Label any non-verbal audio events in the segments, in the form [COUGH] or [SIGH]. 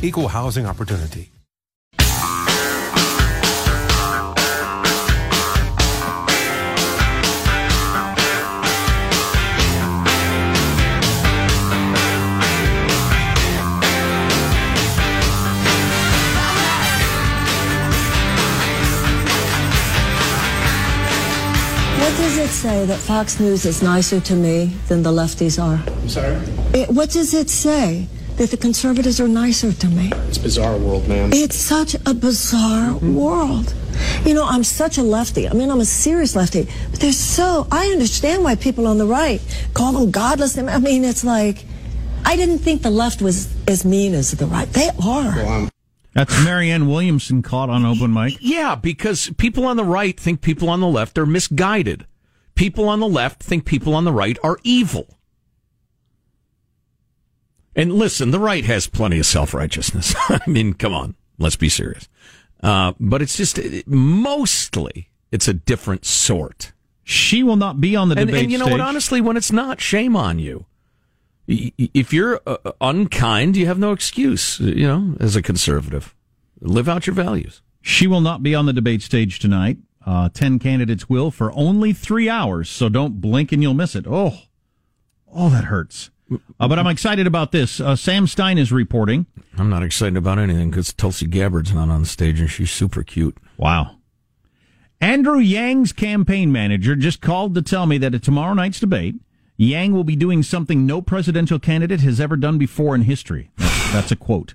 Equal housing opportunity. What does it say that Fox News is nicer to me than the lefties are? I'm sorry? It, what does it say that the conservatives are nicer to me? It's a bizarre world, man. It's such a bizarre world. You know, I'm such a lefty. I mean, I'm a serious lefty. But they're so, I understand why people on the right call them godless. I mean, it's like, I didn't think the left was as mean as the right. They are. Well, I'm That's Marianne Williamson caught on open mic. Yeah, because people on the right think people on the left are misguided. People on the left think people on the right are evil. And listen, the right has plenty of self righteousness. [LAUGHS] I mean, come on, let's be serious. Uh, but it's just it- mostly it's a different sort. She will not be on the And, debate and you know stage. what? Honestly, when it's not, shame on you. If you're uh, unkind, you have no excuse. You know, as a conservative, live out your values. She will not be on the debate stage tonight. Uh, Ten candidates will for only three hours, so don't blink and you'll miss it. Oh, oh, that hurts. Uh, but I'm excited about this. Uh, Sam Stein is reporting. I'm not excited about anything because Tulsi Gabbard's not on the stage and she's super cute. Wow. Andrew Yang's campaign manager just called to tell me that at tomorrow night's debate, Yang will be doing something no presidential candidate has ever done before in history. That's, that's a quote.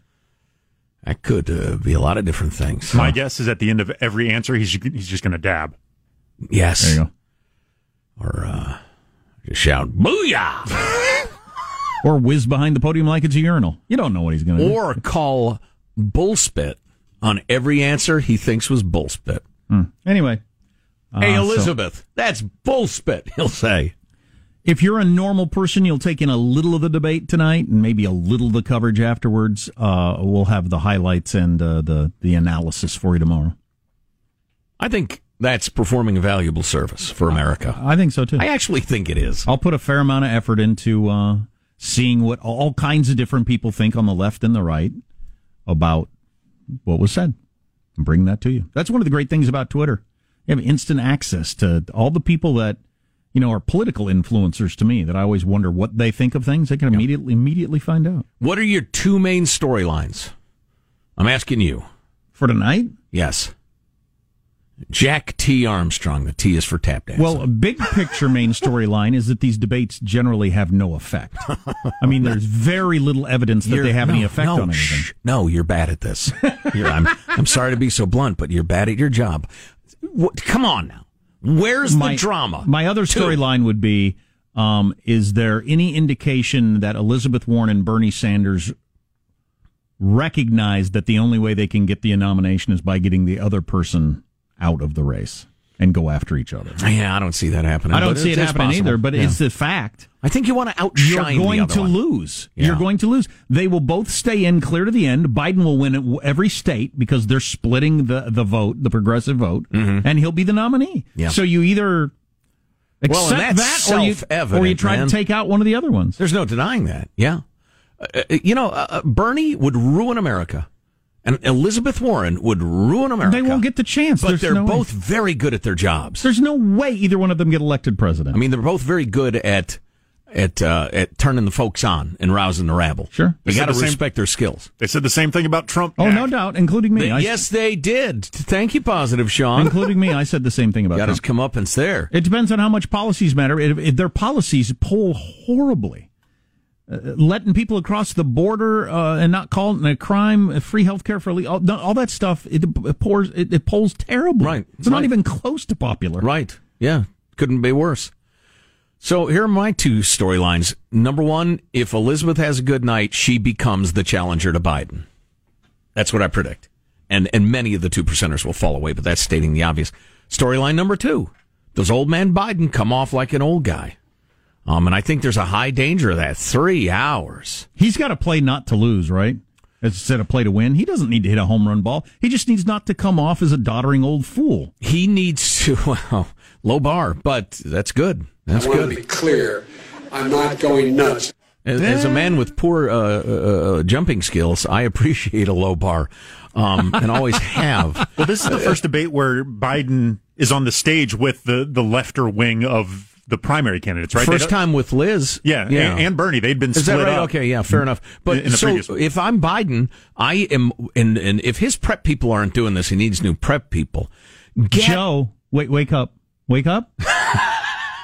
That could uh, be a lot of different things. My guess is at the end of every answer, he's he's just going to dab. Yes. There you go. Or uh, just shout, booyah! [LAUGHS] Or whiz behind the podium like it's a urinal. You don't know what he's going to do. or call bullspit on every answer he thinks was bullspit. Anyway. hey, uh, so- Elizabeth, that's bullspit, he'll say. If you're a normal person, you'll take in a little of the debate tonight and maybe a little of the coverage afterwards. Uh, we'll have the highlights and uh, the the analysis for you tomorrow. I think that's performing a valuable service for America. I think so too. I actually think it is. I'll put a fair amount of effort into uh, seeing what all kinds of different people think on the left and the right about what was said. and bring that to you. That's one of the great things about Twitter. You have instant access to all the people that you know are political influencers to me. That I always wonder what they think of things. They can immediately immediately find out. What are your two main storylines? I'm asking you. For tonight? Yes. Jack T. Armstrong. The T is for tap dance. Well, a big picture main storyline is that these debates generally have no effect. I mean, there's very little evidence that You're- they have any effect no, on anything. shh. no, you're bad at this. I'm, I'm sorry to be so blunt, but you're bad at your job. What, come on now. Where's my, the drama? My other storyline would be: um, Is there any indication that Elizabeth Warren and Bernie Sanders recognize that the only way they can get the nomination is by getting the other person out of the race and go after each other? Yeah, I don't see that happening. I don't see it happening possible. either, but Yeah. it's the fact. I think you want to outshine. You're going to one. lose. Yeah. You're going to lose. They will both stay in clear to the end. Biden will win every state because they're splitting the, the vote, the progressive vote, and he'll be the nominee. Mm-hmm. Yeah. So you either accept Well, that or you, or you try man. to take out one of the other ones. There's no denying that. Yeah. Uh, uh, you know, uh, uh, Bernie would ruin America, and Elizabeth Warren would ruin America. They won't get the chance. But There's they're no way. both very good at their jobs. There's no way either one of them get elected president. I mean, they're both very good at at uh, at turning the folks on and rousing the rabble. Sure. you They got to the same- respect their skills. They said the same thing about Trump. oh, Jack. no doubt, including me. They- I- yes, they did. Thank you, positive Sean. including me. I said the same thing about got his Trump. comeuppance there. It depends on how much policies matter. If, if their policies poll horribly, letting people across the border uh, and not calling it a crime, uh, free health care for all, all that stuff, it, it pours, it, it polls terribly. Right. It's not even close to popular. Right. Yeah. Couldn't be worse. So here are my two storylines. Number one, if Elizabeth has a good night, she becomes the challenger to Biden. That's what I predict. And and many of the two percenters will fall away, but that's stating the obvious. Storyline number two. Does old man Biden come off like an old guy? Um, and I think there's a high danger of that. Three hours. He's got to play not to lose, right? Instead of play to win. He doesn't need to hit a home run ball. He just needs not to come off as a doddering old fool. He needs to, [LAUGHS] well, low bar, but that's good. That's I want good. to be clear. I'm not going nuts. As, as a man with poor uh, uh, jumping skills, I appreciate a low bar, um, and always [LAUGHS] have. Well, this is the first debate where Biden is on the stage with the the lefter wing of the primary candidates, right? They First time with Liz. Yeah, yeah. And, and Bernie, they'd been Is split that right? up. Okay, yeah, fair enough. But in the so if I'm Biden, I am, and, and if his prep people aren't doing this, he needs new prep people. Get, Joe, wait, wake up. Wake up. [LAUGHS]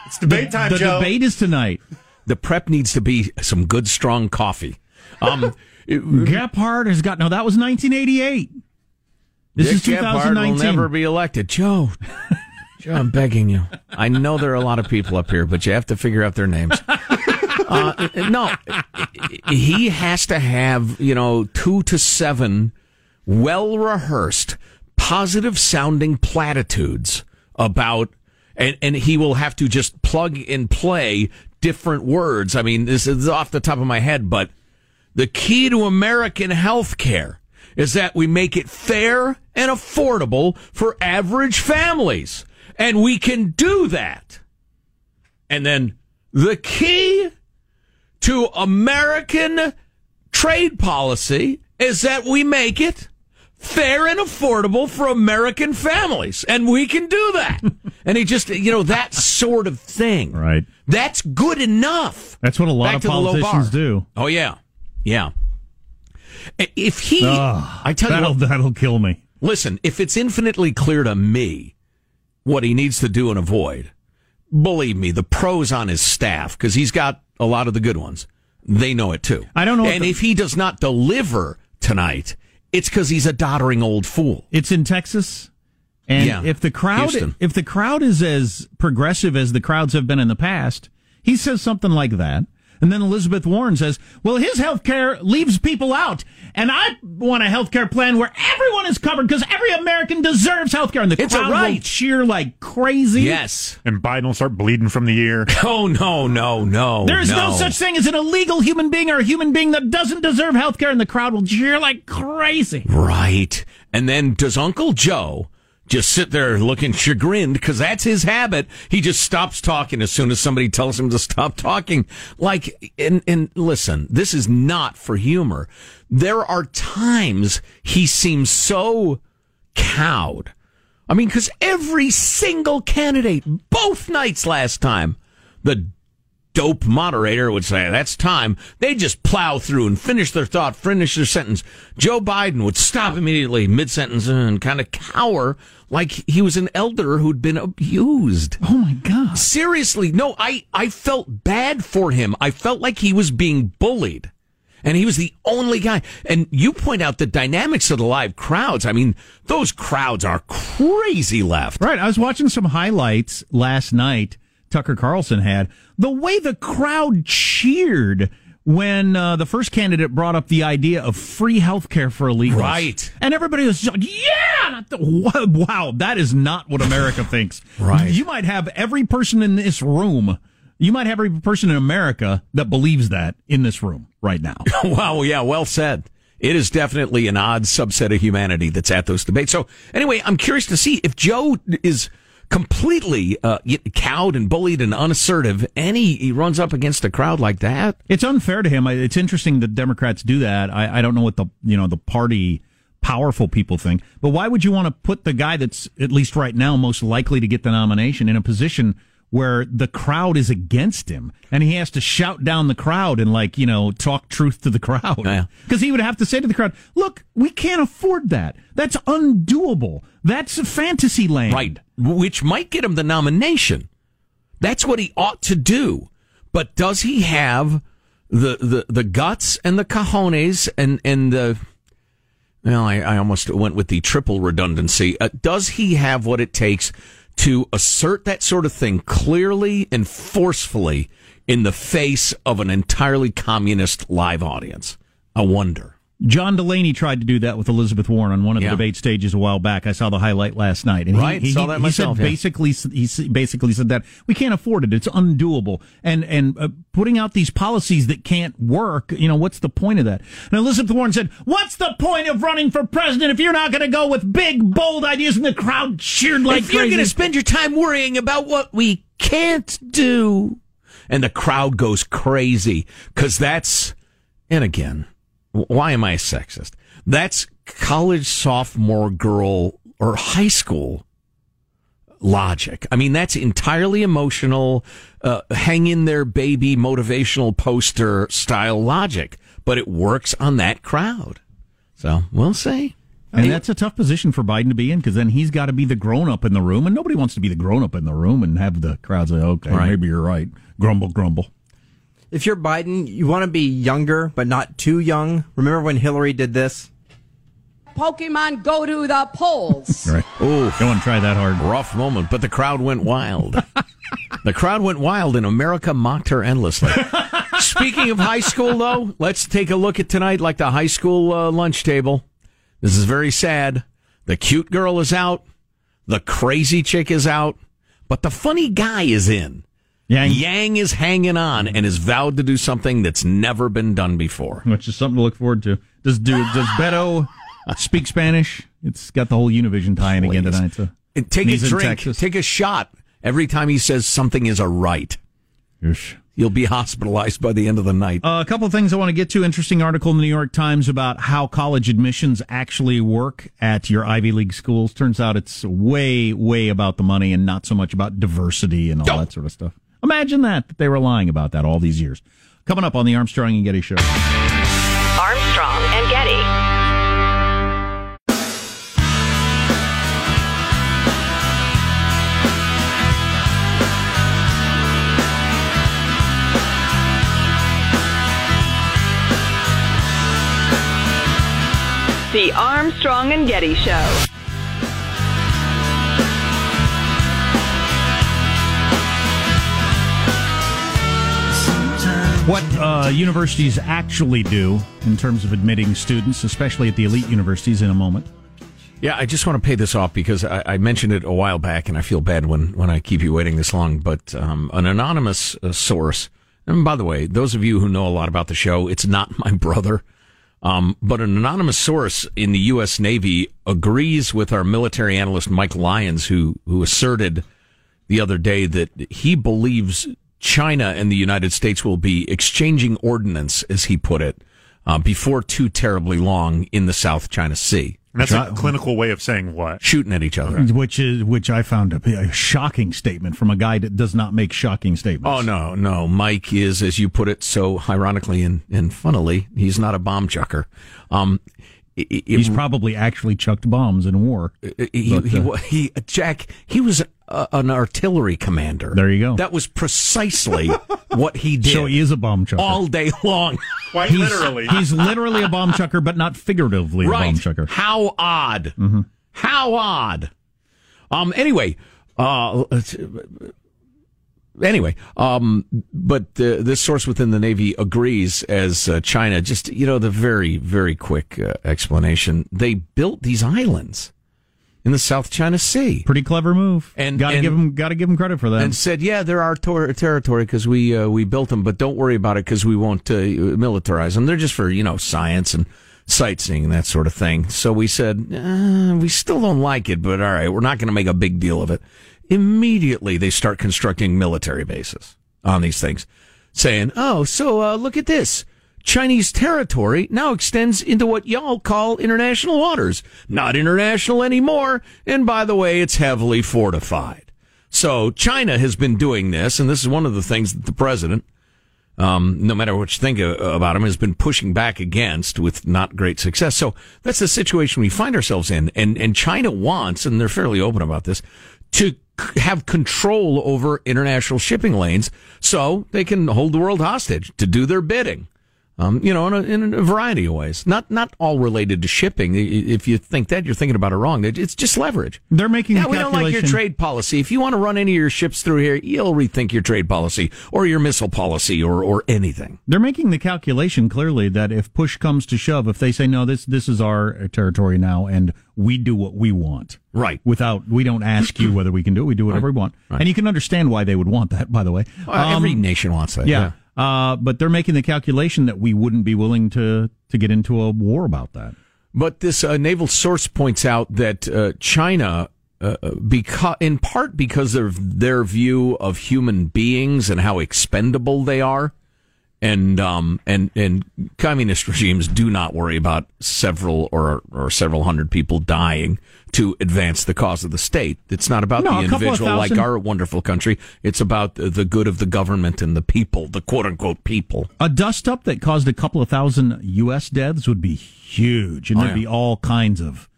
It's debate time, the Joe. debate is tonight. the prep needs to be some good, strong coffee. Um, it- [LAUGHS] Gephardt has got, no, that was 1988. This Dick is Gephardt will never be elected. Joe, [LAUGHS] Joe, I'm begging you. I know there are a lot of people up here, but you have to figure out their names. [LAUGHS] Uh, no, he has to have, you know, two to seven well rehearsed, positive sounding platitudes about, and, and he will have to just plug and play different words. I mean, this is off the top of my head, but the key to American health care is that we make it fair and affordable for average families. And we can do that. And then the key to American trade policy is that we make it fair and affordable for American families. And we can do that. [LAUGHS] and he just, you know, that sort of thing. Right. That's good enough. That's what a lot Back of politicians do. Oh yeah, yeah. If he, Ugh, I tell you, that'll, what, that'll kill me. listen. If it's infinitely clear to me what he needs to do and avoid, believe me, the pros on his staff because he's got a lot of the good ones. They know it too. I don't know And the- if he does not deliver tonight, it's because he's a doddering old fool. It's in Texas. And Yeah, if the crowd Houston. if the crowd is as progressive as the crowds have been in the past, he says something like that. And then Elizabeth Warren says, "Well, his health care leaves people out, and I want a health care plan where everyone is covered because every American deserves health care." And the It's a crowd will right. cheer like crazy. Yes. and Biden will start bleeding from the ear. [LAUGHS] Oh no, no, no. There is no. such thing as an illegal human being or a human being that doesn't deserve health care, and the crowd will cheer like crazy. Right. And then does Uncle Joe just sit there looking chagrined because that's his habit. He just stops talking as soon as somebody tells him to stop talking. Like, and, and listen, this is not for humor. There are times he seems so cowed. I mean, because every single candidate, both nights last time, the dope moderator would say, that's time. They just plow through and finish their thought, finish their sentence. Joe Biden would stop immediately mid sentence and kind of cower like he was an elder who'd been abused. Oh my God. Seriously. No, I, I felt bad for him. I felt like he was being bullied. And he was the only guy. And you point out the dynamics of the live crowds. I mean, those crowds are crazy left. Right. I was watching some highlights last night. Tucker Carlson had the way the crowd cheered when uh, the first candidate brought up the idea of free health care for illegals. Right. And everybody was like, yeah! Wow, that is not what America thinks. Right. You might have every person in this room, you might have every person in America that believes that in this room right now. [LAUGHS] wow, yeah, well said. It is definitely an odd subset of humanity that's at those debates. So, anyway, I'm curious to see if Joe is completely uh, cowed and bullied and unassertive, and he, he runs up against a crowd like that. It's unfair to him. It's interesting that Democrats do that. I, I don't know what the you know the party powerful people think, but why would you want to put the guy that's at least right now most likely to get the nomination in a position where the crowd is against him and he has to shout down the crowd and like you know talk truth to the crowd because Yeah. he would have to say to the crowd look we can't afford that that's undoable that's fantasy land Right. Which might get him the nomination. That's what he ought to do. But does he have the, the, the guts and the cojones and, and the, well, I, I almost went with the triple redundancy. Uh, does he have what it takes to assert that sort of thing clearly and forcefully in the face of an entirely communist live audience? I wonder. John Delaney tried to do that with Elizabeth Warren on one of the debate stages a while back. I saw the highlight last night, and he- Right, he, saw that he myself, said yeah. basically he basically said that we can't afford it; it's undoable, and and uh, putting out these policies that can't work. You know, what's the point of that? And Elizabeth Warren said, "What's the point of running for president if you're not going to go with big, bold ideas?" And the crowd cheered like if you're going to spend your time worrying about what we can't do, and the crowd goes crazy because that's, and again, why am I a sexist? That's college sophomore girl or high school logic. I mean, that's entirely emotional, uh, hang in there, baby, motivational poster style logic, but it works on that crowd. So we'll see. And that's a tough position for Biden to be in because then he's got to be the grown up in the room, and nobody wants to be the grown up in the room and have the crowd say, "Okay, Right. maybe you're right." Grumble, grumble. If you're Biden, you want to be younger, but not too young. Remember when Hillary did this? Pokemon go to the polls. [LAUGHS] Right. Ooh. Go and try that hard. rough moment, but the crowd went wild. [LAUGHS] the crowd went wild, and America mocked her endlessly. [LAUGHS] Speaking of high school, though, let's take a look at tonight, like the high school uh, lunch table. This is very sad. The cute girl is out, the crazy chick is out, but the funny guy is in. Yang. Yang is hanging on and is vowed to do something that's never been done before. which is something to look forward to. Does do does Beto speak Spanish? It's got the whole Univision tie-in again tonight. So And take And a drink, take a shot every time he says something is a right. You'll be [LAUGHS] hospitalized by the end of the night. Uh, a couple of things I want to get to. Interesting article in the New York Times about how college admissions actually work at your Ivy League schools. Turns out it's way, way about the money and not so much about diversity and all that sort of stuff. Imagine that, that they were lying about that all these years. Coming up on the Armstrong and Getty Show. Armstrong and Getty. The Armstrong and Getty Show. What uh, universities actually do in terms of admitting students, especially at the elite universities, in a moment. Yeah, I just want to pay this off because I, I mentioned it a while back, and I feel bad when, when I keep you waiting this long. But um, an anonymous uh, source, and by the way, those of you who know a lot about the show, it's not my brother, um, but an anonymous source in the U.S. Navy agrees with our military analyst Mike Lyons, who who asserted the other day that he believes China and the United States will be exchanging ordnance, as he put it, uh, before too terribly long in the South China Sea. And that's Try- a clinical way of saying what? Shooting at each other. which is which I found a, a shocking statement from a guy that does not make shocking statements. Oh no, no. Mike is, as you put it so ironically and, and funnily, he's not a bomb chucker. Um, it- it- He's probably actually chucked bombs in war. he, But, uh, wa- he, Jack, he was a, an artillery commander. There you go. That was precisely what he [LAUGHS] did. So he is a bomb chucker. all day long. [LAUGHS] Quite he's, literally. he's literally a bomb chucker, but not figuratively a bomb chucker. How odd. Mm-hmm. How odd. Um. Anyway. Uh. Anyway, um, but uh, this source within the Navy agrees as uh, China. Just you know, the very very quick uh, explanation. They built these islands in the South China Sea. Pretty clever move. And- got to give him got to give him credit for that. and said, "Yeah, they're our tor- territory because we uh, we built them, but don't worry about it because we won't uh, militarize them. They're just for you know science and sightseeing and that sort of thing." So we said, uh, "We still don't like it, but all right, we're not going to make a big deal of it." Immediately, they start constructing military bases on these things, saying, "Oh, so uh, look at this." Chinese territory now extends into what y'all call international waters. Not international anymore. And by the way, it's heavily fortified. So China has been doing this, and this is one of the things that the president, um, no matter what you think uh, about him, has been pushing back against with not great success. So that's the situation we find ourselves in. And, and China wants, and they're fairly open about this, to have control over international shipping lanes so they can hold the world hostage to do their bidding. Um, you know, in a, in a variety of ways. Not not all related to shipping. If you think that, you're thinking about it wrong. It's just leverage. They're making Yeah, the we don't like your trade policy. If you want to run any of your ships through here, you'll rethink your trade policy or your missile policy or or anything. They're making the calculation clearly that if push comes to shove, if they say no, this this is our territory now, and we do what we want, Right. Without we don't ask you whether we can do it, we do whatever we want, Right. and you can understand why they would want that. By the way, Uh, every Um, nation wants that. yeah. Uh, but they're making the calculation that we wouldn't be willing to to get into a war about that. But this uh, naval source points out that uh, China, uh, because in part because of their view of human beings and how expendable they are, and um and and communist regimes do not worry about several or or several hundred people dying to advance the cause of the state. It's not about No, the a couple of individual like our wonderful country. It's about the, the good of the government and the people, the quote unquote people. A dust up that caused a couple of thousand U.S. deaths would be huge, and Oh, there'd yeah. be all kinds of,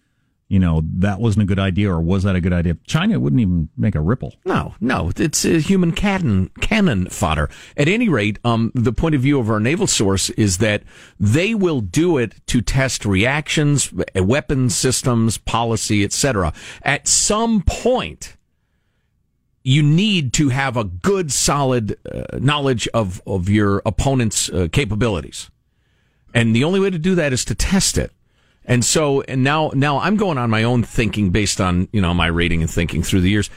you know, that wasn't a good idea, or was that a good idea? China wouldn't even make a ripple. No, no, it's human cannon cannon fodder. At any rate, um, the point of view of our naval source is that they will do it to test reactions, weapons systems, policy, etc. At some point, you need to have a good, solid uh, knowledge of of your opponent's uh, capabilities, and the only way to do that is to test it. And so, and now, now I'm going on my own thinking based on you know my rating and thinking through the years.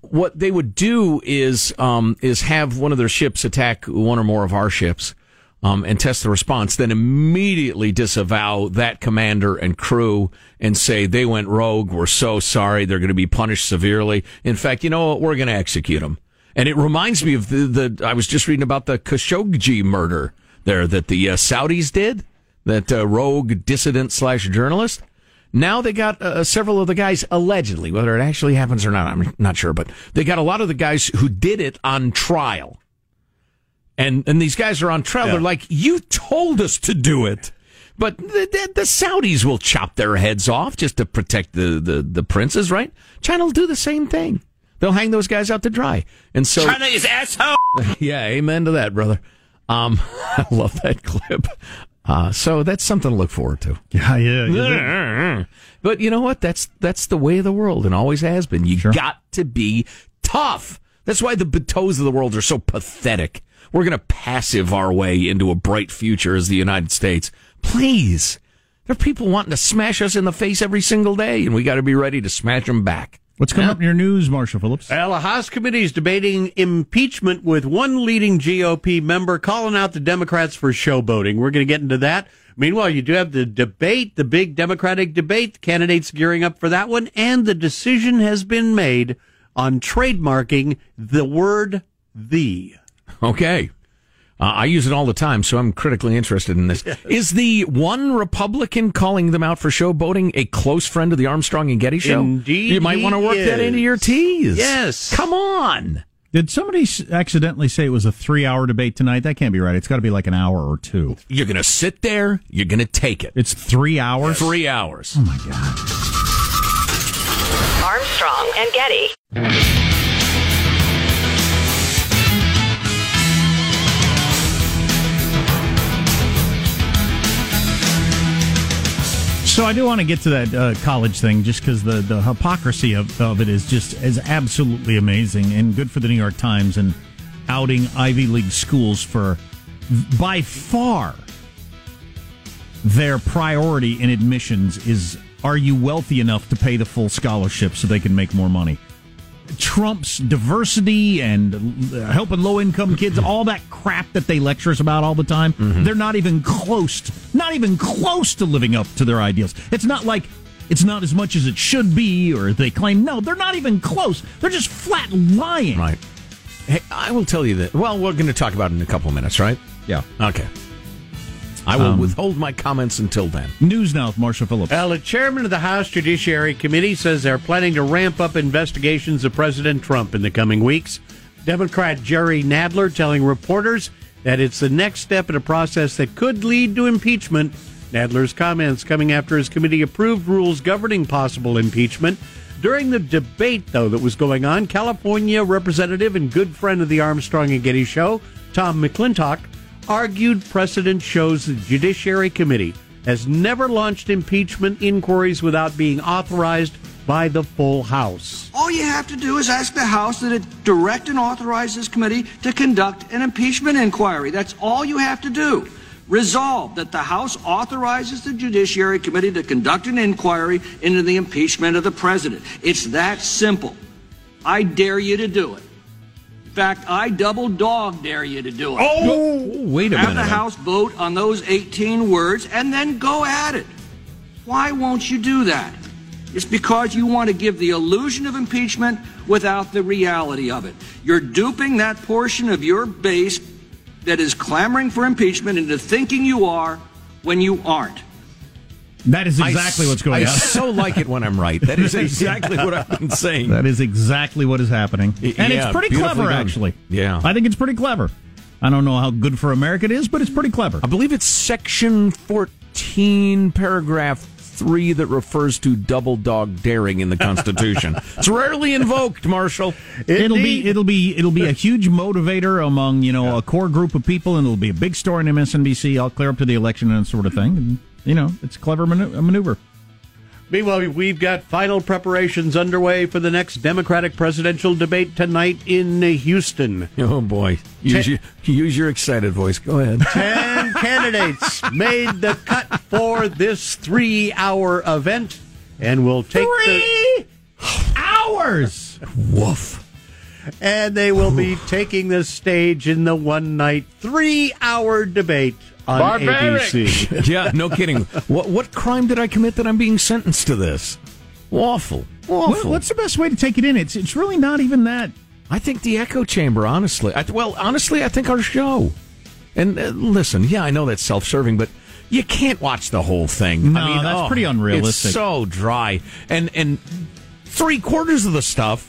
What they would do is um, is have one of their ships attack one or more of our ships, um, and test the response. Then immediately disavow that commander and crew and say they went rogue. We're so sorry. They're going to be punished severely. In fact, you know what? We're going to execute them. And it reminds me of the, the I was just reading about the Khashoggi murder there that the uh, Saudis did, that uh, rogue dissident slash journalist. Now they got uh, several of the guys allegedly, whether it actually happens or not, I'm not sure, but they got a lot of the guys who did it on trial. And and these guys are on trial. They're like, "You told us to do it." But the, the, the Saudis will chop their heads off just to protect the, the, the princes, right? China will do the same thing. They'll hang those guys out to dry. And so China is asshole. [LAUGHS] yeah, amen to that, brother. Um, [LAUGHS] I love that clip. Uh, so that's something to look forward to. [LAUGHS] Yeah, yeah. [LAUGHS] But you know what? That's that's the way of the world, and always has been. You got to be tough. That's why the Betos of the world are so pathetic. We're going to passive our way into a bright future as the United States. Please, there are people wanting to smash us in the face every single day, and we got to be ready to smash them back. What's coming up in your news, Marshall Phillips? Well, a House committee is debating impeachment with one leading GOP member calling out the Democrats for showboating. We're going to get into that. Meanwhile, you do have the debate, the big Democratic debate. The candidates gearing up for that one, and the decision has been made on trademarking the word "the." Okay. Uh, I use it all the time, so I'm critically interested in this. [LAUGHS] Is the one Republican calling them out for showboating a close friend of the Armstrong and Getty show? Indeed You might want to work that into your tease. Yes. Come on. Did somebody accidentally say it was a three-hour debate tonight? That can't be right. It's got to be like an hour or two. You're going to sit there. You're going to take it. It's three hours. Three hours. Oh my god. Armstrong and Getty. So I do want to get to that uh, college thing, just because the, the hypocrisy of, of it is just is absolutely amazing and good for the New York Times and outing Ivy League schools for by far their priority in admissions is are you wealthy enough to pay the full scholarship so they can make more money? Trumps diversity and helping low income kids, mm-hmm. all that crap that they lecture us about all the time. Mm-hmm. They're not even close, to, not even close to living up to their ideals. It's not like it's not as much as it should be, or they claim. No, they're not even close. They're just flat lying. Right. Hey, I will tell you that. Well, we're going to talk about it in a couple of minutes, right? Yeah. Okay. I will Um, withhold my comments until then. News now with Marshall Phillips. Well, the chairman of the House Judiciary Committee says they're planning to ramp up investigations of President Trump in the coming weeks. Democrat Jerry Nadler telling reporters that it's the next step in a process that could lead to impeachment. Nadler's comments coming after his committee approved rules governing possible impeachment. During the debate, though, that was going on, California representative and good friend of the Armstrong and Getty show, Tom McClintock, argued precedent shows the Judiciary Committee has never launched impeachment inquiries without being authorized by the full House. All you have to do is ask the House that it direct and authorize this committee to conduct an impeachment inquiry. That's all you have to do. Resolve that the House authorizes the Judiciary Committee to conduct an inquiry into the impeachment of the President. It's that simple. I dare you to do it. In fact, I double dog dare you to do it. Oh, wait a Have minute. the House vote on those 18 words and then go at it. Why won't you do that? It's because you want to give the illusion of impeachment without the reality of it. You're duping that portion of your base that is clamoring for impeachment into thinking you are when you aren't. That is exactly s- what's going I on. I so like it when I'm right. That is [LAUGHS] exactly what I've been saying. That is exactly what is happening. And yeah, it's pretty clever, done. actually. Yeah. I think it's pretty clever. I don't know how good for America it is, but it's pretty clever. I believe it's section 14, paragraph 3 that refers to double dog daring in the Constitution. [LAUGHS] it's rarely invoked, Marshall. It'll be it'll be it'll be a huge motivator among you know a core group of people, and it'll be a big story in MSNBC. I'll clear up to the election and that sort of thing. And, you know, it's a clever maneuver. Meanwhile, we've got final preparations underway for the next Democratic presidential debate tonight in Houston. Oh, boy. Use, Ten- your, use your excited voice. Go ahead. [LAUGHS] Ten candidates made the cut for this three-hour event, and we'll take the hours. Woof. and they will be taking the stage in the one-night, three-hour debate on ABC. [LAUGHS] yeah, no kidding. What what crime did I commit that I'm being sentenced to this? Awful. Awful. what's the best way to take it in? It's it's really not even that. I think the echo chamber, honestly. I, well, honestly, I think our show. And uh, listen, yeah, I know that's self-serving, but you can't watch the whole thing. No, I mean, that's oh, pretty unrealistic. It's so dry, and and three quarters of the stuff.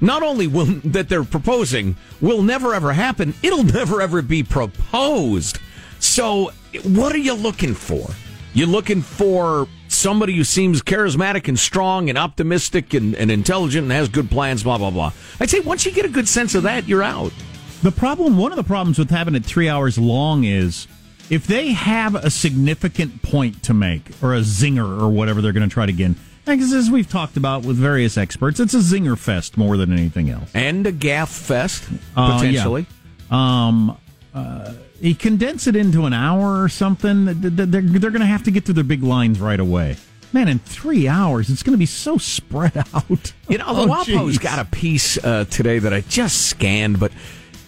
Not only will that they're proposing will never ever happen, it'll [LAUGHS] never ever be proposed. So, what are you looking for? You're looking for somebody who seems charismatic and strong and optimistic and, and intelligent and has good plans, blah, blah, blah. I'd say once you get a good sense of that, you're out. The problem, one of the problems with having it three hours long is if they have a significant point to make or a zinger or whatever they're going to try to get. Because as we've talked about with various experts, it's a zinger fest more than anything else. And a gaff fest, Uh, yeah. potentially. Um, uh, you condense it into an hour or something. th- th- They're, they're going to have to get through their big lines right away. Man, in three hours, it's going to be so spread [LAUGHS] out. You know, the Oh, WAPO's geez. got a piece uh, today that I just scanned, but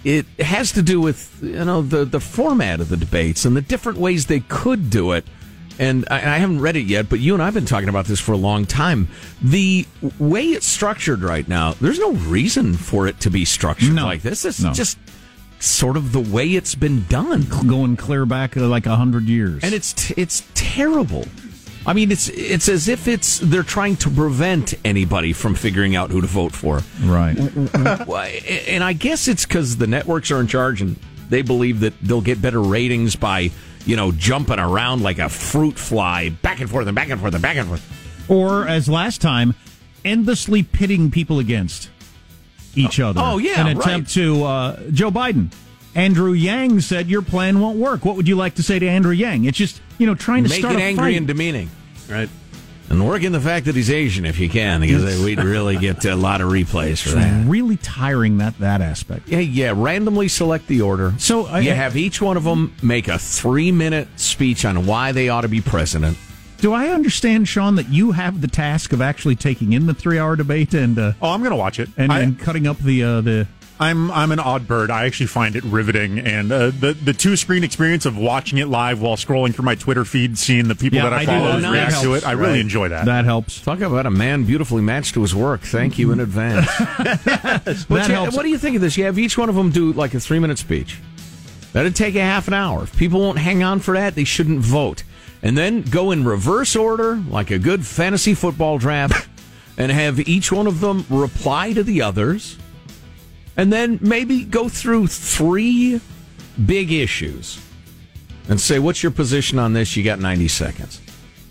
it has to do with you know the the format of the debates and the different ways they could do it. And I, I haven't read it yet, but you and I've been talking about this for a long time. The way it's structured right now, there's no reason for it to be structured No. like this. It's No. just sort of the way it's been done, going clear back uh, like a hundred years, and it's t- it's terrible. I mean, it's it's as if it's they're trying to prevent anybody from figuring out who to vote for. Right. [LAUGHS] and I guess it's because the networks are in charge and they believe that they'll get better ratings by you know jumping around like a fruit fly, back and forth and back and forth and back and forth. Or as last time, endlessly pitting people against each other. oh, yeah, an attempt to uh, Joe Biden. Andrew Yang said your plan won't work. What would you like to say to Andrew Yang? It's just you know trying to Make start it angry fight. and demeaning. Right. And work in the fact that he's Asian if you can, because we'd really get a lot of replays for [LAUGHS] It's that. really tiring that that aspect. Yeah, yeah. Randomly select the order. So uh, you have each one of them make a three-minute speech on why they ought to be president. Do I understand, Sean, that you have the task of actually taking in the three-hour debate and uh, oh, I'm going to watch it and, I- and cutting up the uh, the I'm I'm an odd bird. I actually find it riveting, and uh, the the two screen experience of watching it live while scrolling through my Twitter feed, seeing the people Yeah, that I I follow Oh, that react to it, I really Right. enjoy that. That helps. Talk about a man beautifully matched to his work. Thank you in advance. [LAUGHS] That What, you- helps. what do you think of this? You have each one of them do like a three-minute speech. That'd take a half an hour. If people won't hang on for that, they shouldn't vote. And then go in reverse order, like a good fantasy football draft, [LAUGHS] and have each one of them reply to the others. And then maybe go through three big issues and say, What's your position on this? You got 90 seconds.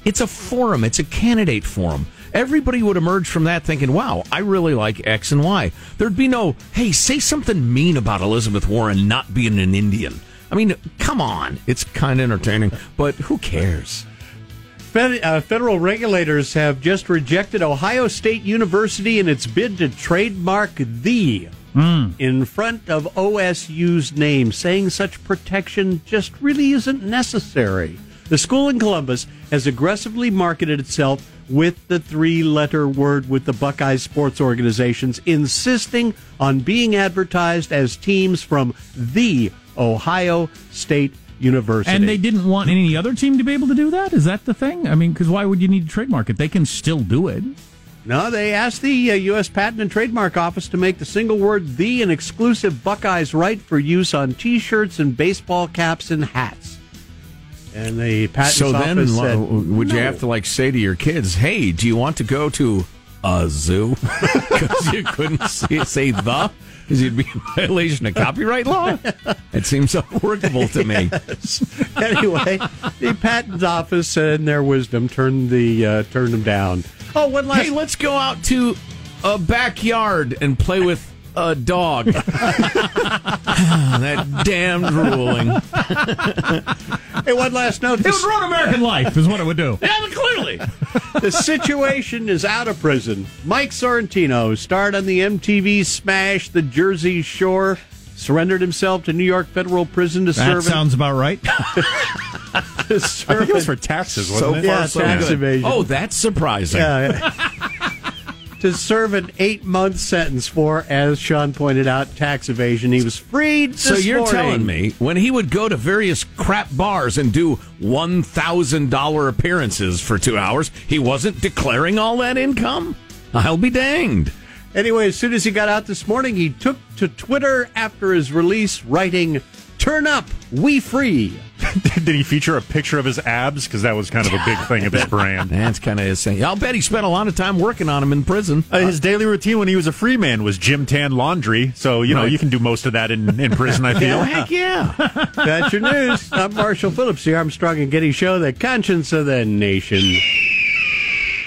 It's a forum, it's a candidate forum. Everybody would emerge from that thinking, wow, I really like X and Y. There'd be no, hey, say something mean about Elizabeth Warren not being an Indian. I mean, come on. It's kind of entertaining, but who cares? Fed, uh, federal regulators have just rejected Ohio State University in its bid to trademark the in front of OSU's name, saying such protection just really isn't necessary. The school in Columbus has aggressively marketed itself with the three letter word with the Buckeye sports organizations, insisting on being advertised as teams from the Ohio State University. And they didn't want any other team to be able to do that. Is that the thing? I mean, because why would you need to trademark it? They can still do it. No, they asked the uh, U.S. Patent and Trademark Office to make the single word "the" an exclusive Buckeyes right for use on T-shirts and baseball caps and hats. And the patent so office lo- said, would you have to like say to your kids, "Hey, do you want to go to a zoo?" [LAUGHS] Because you couldn't say, say the, because you'd be in violation of copyright law. [LAUGHS] It seems unworkable to me. anyway, the patent office, in their wisdom, turned the uh, turned them down. Oh, one last. Hey, let's go out to a backyard and play with a dog. [LAUGHS] that damned ruling. hey, one last note. It would ruin American life, is what it would do. [LAUGHS] Yeah, clearly. the situation is out of prison. Mike Sorrentino starred on the MTV smash The Jersey Shore, surrendered himself to New York federal prison to That serve. an- sounds about right. [LAUGHS] I think it was for taxes, wasn't So it? far, Yeah, so tax good. evasion. Oh, that's surprising. Yeah. To serve an eight month sentence for, as Sean pointed out, tax evasion. He was freed. So you're morning. telling me when he would go to various crap bars and do one thousand dollar appearances for two hours, he wasn't declaring all that income? I'll be danged. Anyway, as soon as he got out this morning, he took to Twitter after his release, writing, "Turn up, we free." [LAUGHS] Did he feature a picture of his abs? Because that was kind of a big thing of his [LAUGHS] brand. That's kind of his thing. I'll bet he spent a lot of time working on him in prison. Uh, his daily routine when he was a free man was gym tan laundry. So, you know, Right. you can do most of that in, in prison, I feel. Heck [LAUGHS] yeah. That's your news. I'm Marshall Phillips, the Armstrong and Getty Show, the conscience of the nation.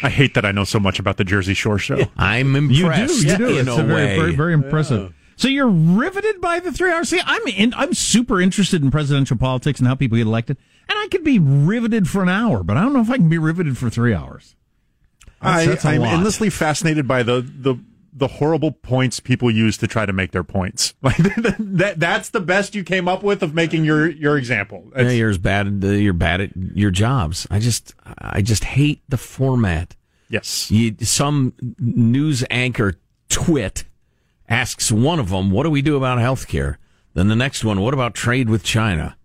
I hate that I know so much about the Jersey Shore show. I'm You impressed do, you do. in it's a, a very, way. very, very impressive. So you're riveted by the three hours. See, I'm in, I'm super interested in presidential politics and how people get elected, and I could be riveted for an hour, but I don't know if I can be riveted for three hours. That's- I, that's a I'm lot. endlessly fascinated by the, the the horrible points people use to try to make their points. [LAUGHS] Like that that's the best you came up with of making your your example. Yeah, you're as bad. You're bad at your jobs. I just, I just hate the format. yes. You, some news anchor twit asks one of them, "What do we do about health care?" Then the next one, "What about trade with China?"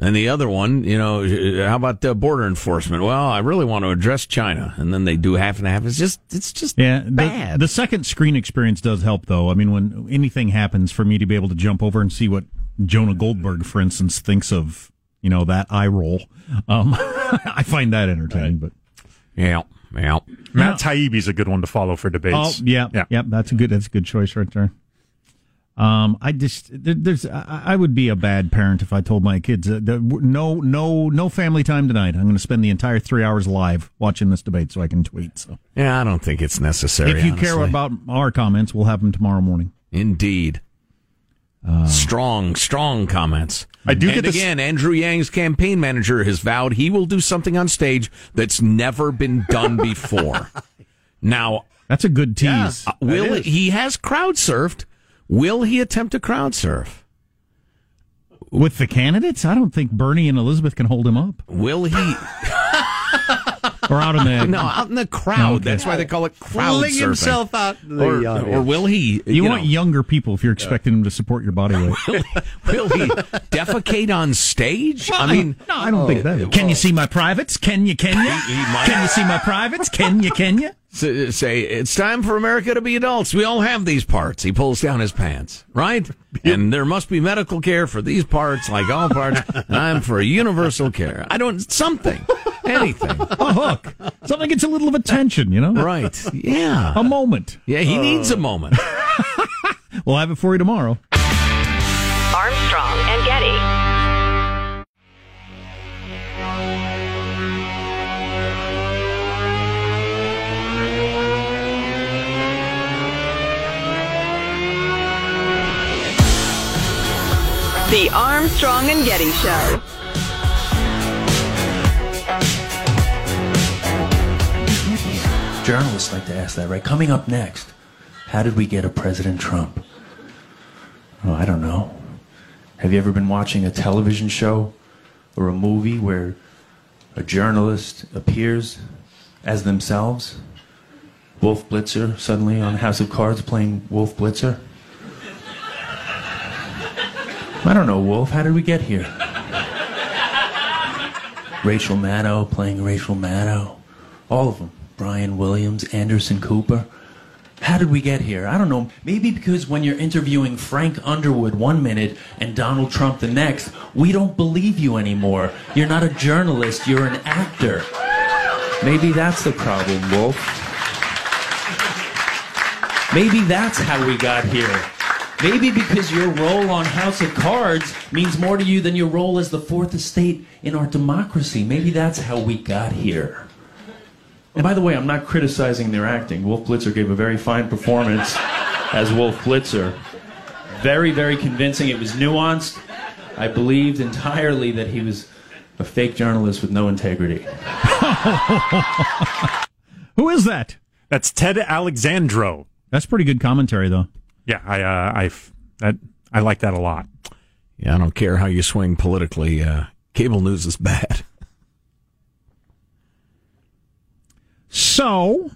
And the other one, you know, how about uh, border enforcement? Well, I really want to address China, and then they do half and half. It's just, it's just Yeah, the, bad. the second screen experience does help, though. I mean, when anything happens, for me to be able to jump over and see what Jonah Goldberg, for instance, thinks of you know that eye roll. Um, [LAUGHS] I find that entertaining, but yeah, yeah. Matt Taibbi's a good one to follow for Oh debates. yeah, yeah, That's a good. That's a good choice right there. Um, I just there, there's I, I would be a bad parent if I told my kids uh, that no no no family time tonight. I'm going to spend the entire three hours live watching this debate so I can tweet. So Yeah, I don't think it's necessary. if you care about our comments, we'll have them tomorrow morning. Indeed. Strong, strong comments. I do and get this- again, Andrew Yang's campaign manager has vowed he will do something on stage that's never been done [LAUGHS] before. now, That's a good tease. uh, will he has crowd surfed? Will he attempt to crowd surf? With the candidates, I don't think Bernie and Elizabeth can hold him up. Will he? [LAUGHS] Or out in the no, out in the crowd. Oh, okay. That's why they call it crowd Fling surfing. himself out the or, audience. or will he? You, want know, younger people if you're expecting them to support your body weight. [LAUGHS] will, will he defecate on stage? I mean, no, I don't think that. Oh. Can you see my privates? Can you? Can you? Can you see my privates? Can you? Can you? S- say it's time for America to be adults. We all have these parts. He pulls down his pants, right? And there must be medical care for these parts, like all parts. [LAUGHS] And I'm for a universal care. I don't something, anything, [LAUGHS] A hook. Something gets a little of attention, you know? right? Yeah, A moment. yeah. He uh. needs a moment. [LAUGHS] We'll have it for you tomorrow. Armstrong The Armstrong and Getty Show. Journalists like to ask that, right? Coming up next, how did we get a President Trump? Oh, I don't know. Have you ever been watching a television show or a movie where a journalist appears as themselves? Wolf Blitzer suddenly on House of Cards playing Wolf Blitzer? I don't know, Wolf. How did we get here? Rachel Maddow playing Rachel Maddow. All of them. Brian Williams, Anderson Cooper. How did we get here? I don't know. Maybe because when you're interviewing Frank Underwood one minute and Donald Trump the next, we don't believe you anymore. You're not a journalist, you're an actor. Maybe that's the problem, Wolf. Maybe that's how we got here. Maybe because your role on House of Cards means more to you than your role as the fourth estate in our democracy. Maybe that's how we got here. And by the way, I'm not criticizing their acting. Wolf Blitzer gave a very fine performance [LAUGHS] as Wolf Blitzer. Very, very convincing. It was nuanced. I believed entirely that he was a fake journalist with no integrity. [LAUGHS] Who is that? That's Ted Alexandro. That's pretty good commentary, though. Yeah, I uh, I that I like that a lot. Yeah, I don't care how you swing politically. Uh, cable news is bad. [LAUGHS] So,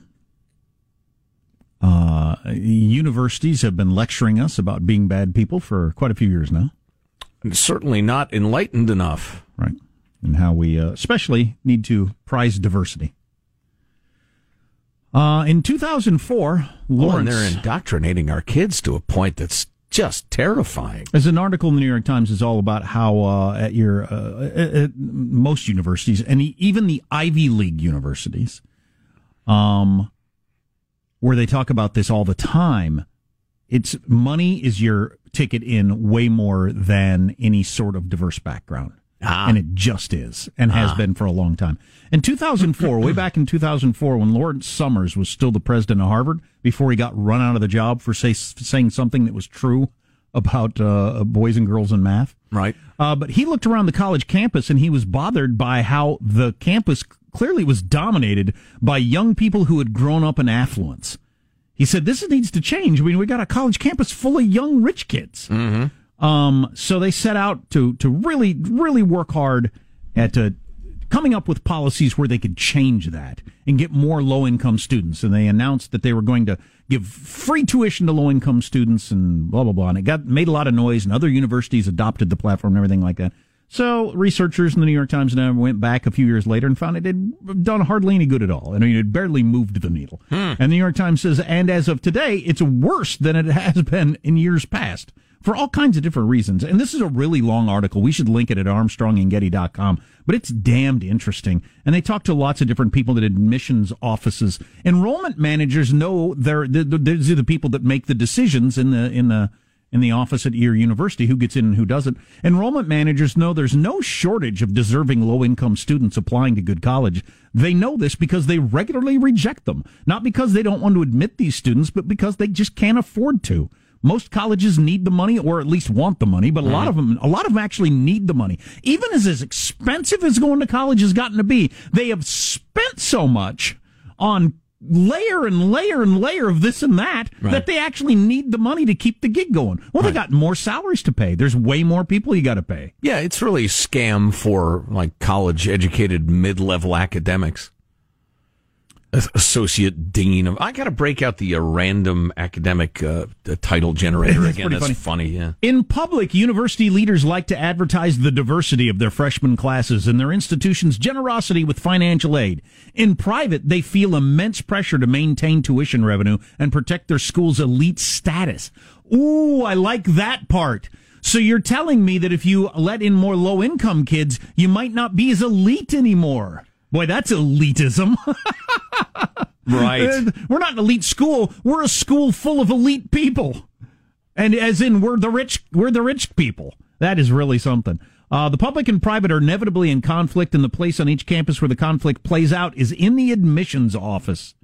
uh, universities have been lecturing us about being bad people for quite a few years now. And certainly not enlightened enough. Right. And how we uh, especially need to prize diversity. Uh, in 2004, Lawrence. Oh, and they're indoctrinating our kids to a point that's just terrifying. As an article in the New York Times is all about how uh, at your uh, at, most universities and even the Ivy League universities, um, where they talk about this all the time. It's money is your ticket in way more than any sort of diverse background. Ah. And it just is, and has Ah. been for a long time. In 2004, way back in 2004, when Lawrence Summers was still the president of Harvard, before he got run out of the job for say, saying something that was true about uh, boys and girls in math. Right. Uh, but he looked around the college campus and he was bothered by how the campus clearly was dominated by young people who had grown up in affluence. He said, This needs to change. I mean, we got a college campus full of young rich kids. Mm-hmm. Um, so they set out to to really really work hard at uh, coming up with policies where they could change that and get more low income students. And they announced that they were going to give free tuition to low income students and blah blah blah. And it got made a lot of noise, and other universities adopted the platform and everything like that. So researchers in the New York Times now went back a few years later and found it had done hardly any good at all. I mean, it barely moved the needle. And the New York Times says, and as of today, it's worse than it [LAUGHS] has been in years past for all kinds of different reasons. And this is a really long article. We should link it at armstrongandgetty.com, but it's damned interesting. And they talk to lots of different people at admissions offices. Enrollment managers know they're, these are the people that make the decisions in the, in the, in the office at your university who gets in and who doesn't. Enrollment managers know there's no shortage of deserving low income students applying to good college. They know this because they regularly reject them, not because they don't want to admit these students, but because they just can't afford to. Most colleges need the money or at least want the money, but a lot of them, a lot of them actually need the money. Even as as expensive as going to college has gotten to be, they have spent so much on layer and layer and layer of this and that Right. that they actually need the money to keep the gig going. Well, they got more salaries to pay. There's way more people you got to pay. Yeah, it's really a scam for like college educated mid level academics. As- Associate dean of. I got to break out the uh, random academic uh, uh, title generator [LAUGHS] again. That's funny. funny. Yeah. In public, university leaders like to advertise the diversity of their freshman classes and their institution's generosity with financial aid. In private, they feel immense pressure to maintain tuition revenue and protect their school's elite status. Ooh, I like that part. So you're telling me that if you let in more low income kids, you might not be as elite anymore. Boy, that's elitism. [LAUGHS] Right. We're not an elite school. We're a school full of elite people. And as in we're the rich we're the rich people. That is really something. Uh, the public and private are inevitably in conflict, and the place on each campus where the conflict plays out is in the admissions office.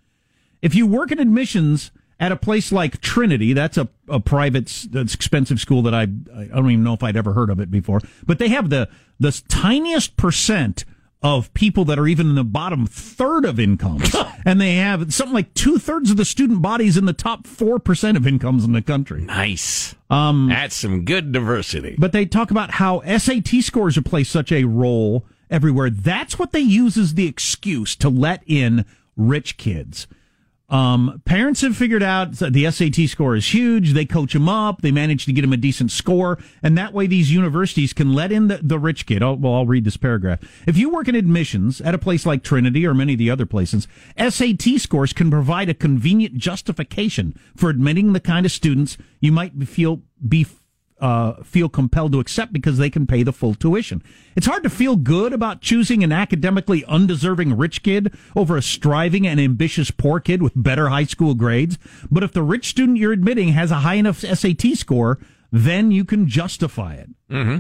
If you work in admissions at a place like Trinity, that's a, a private, that's expensive school that I I don't even know if I'd ever heard of it before, but they have the the tiniest percent of people that are even in the bottom third of incomes, [LAUGHS] and they have something like two thirds of the student bodies in the top four percent of incomes in the country. Nice. Um, That's some good diversity. but they talk about how SAT scores play such a role everywhere. That's what they use as the excuse to let in rich kids. Um, parents have figured out the SAT score is huge. They coach them up. They manage to get them a decent score. And that way these universities can let in the, the rich kid. Oh, well, I'll read this paragraph. If you work in admissions at a place like Trinity or many of the other places, SAT scores can provide a convenient justification for admitting the kind of students you might feel be uh, feel compelled to accept because they can pay the full tuition. It's hard to feel good about choosing an academically undeserving rich kid over a striving and ambitious poor kid with better high school grades. But if the rich student you're admitting has a high enough SAT score, then you can justify it. Mm-hmm.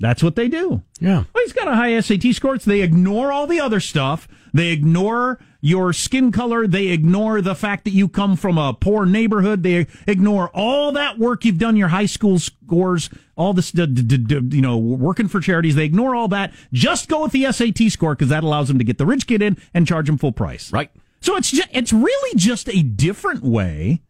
That's what they do. Yeah. Well, he's got a high SAT score. So they ignore all the other stuff. They ignore your skin color. They ignore the fact that you come from a poor neighborhood. They ignore all that work you've done, your high school scores, all this, d- d- d- d- you know, working for charities. They ignore all that. Just go with the SAT score because that allows them to get the rich kid in and charge them full price. Right. So it's just, it's really just a different way.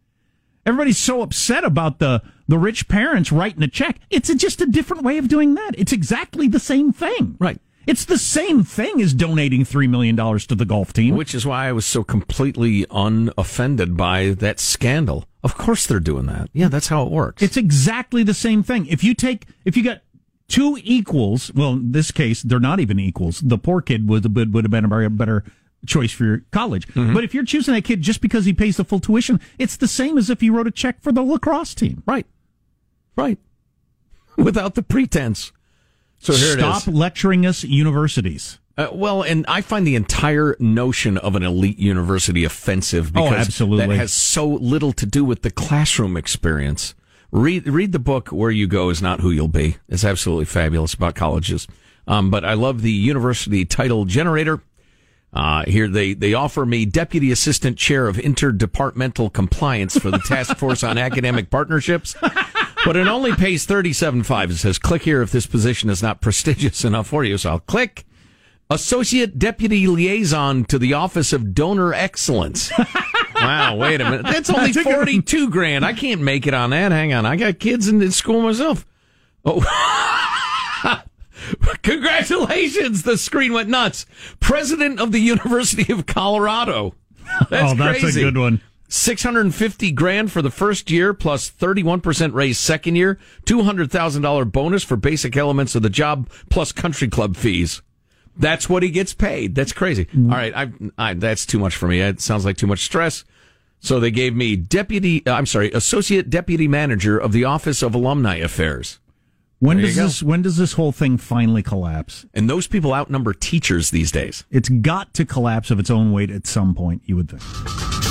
Everybody's so upset about the the rich parents writing a check. It's a, just a different way of doing that. It's exactly the same thing. Right. It's the same thing as donating $3 million to the golf team. Which is why I was so completely unoffended by that scandal. Of course they're doing that. Yeah, that's how it works. It's exactly the same thing. If you take, if you got two equals, well, in this case, they're not even equals. The poor kid would, would, would have been a better- better choice for your college. Mm-hmm. But if you're choosing that kid just because he pays the full tuition, it's the same as if you wrote a check for the lacrosse team. Right. Right. [LAUGHS] Without the pretense. So here Stop it is. lecturing us universities. Uh, well, and I find the entire notion of an elite university offensive Oh, because absolutely. that has so little to do with the classroom experience. Read read the book "Where You Go Is Not Who You'll Be." It's absolutely fabulous about colleges. Um, but I love the university title generator. Uh, here they, they offer me deputy assistant chair of interdepartmental compliance for the task force on [LAUGHS] academic partnerships. But it only pays thirty seven five. It says click here if this position is not prestigious [LAUGHS] enough for you. So I'll click. Associate Deputy Liaison to the Office of Donor Excellence. [LAUGHS] wow, wait a minute. That's only That's a good one. 42 grand. I can't make it on that. Hang on. I got kids in, in school myself. Oh. [LAUGHS] Congratulations. The screen went nuts. President of the University of Colorado. That's oh, that's crazy. a good one. 650 grand for the first year plus 31% raise second year, $200,000 bonus for basic elements of the job plus country club fees. That's what he gets paid. That's crazy. All right, I, I that's too much for me. It sounds like too much stress. So they gave me deputy, uh, I'm sorry, associate deputy manager of the Office of Alumni Affairs. When There does this when does this whole thing finally collapse? And those people outnumber teachers these days. It's got to collapse of its own weight at some point, you would think.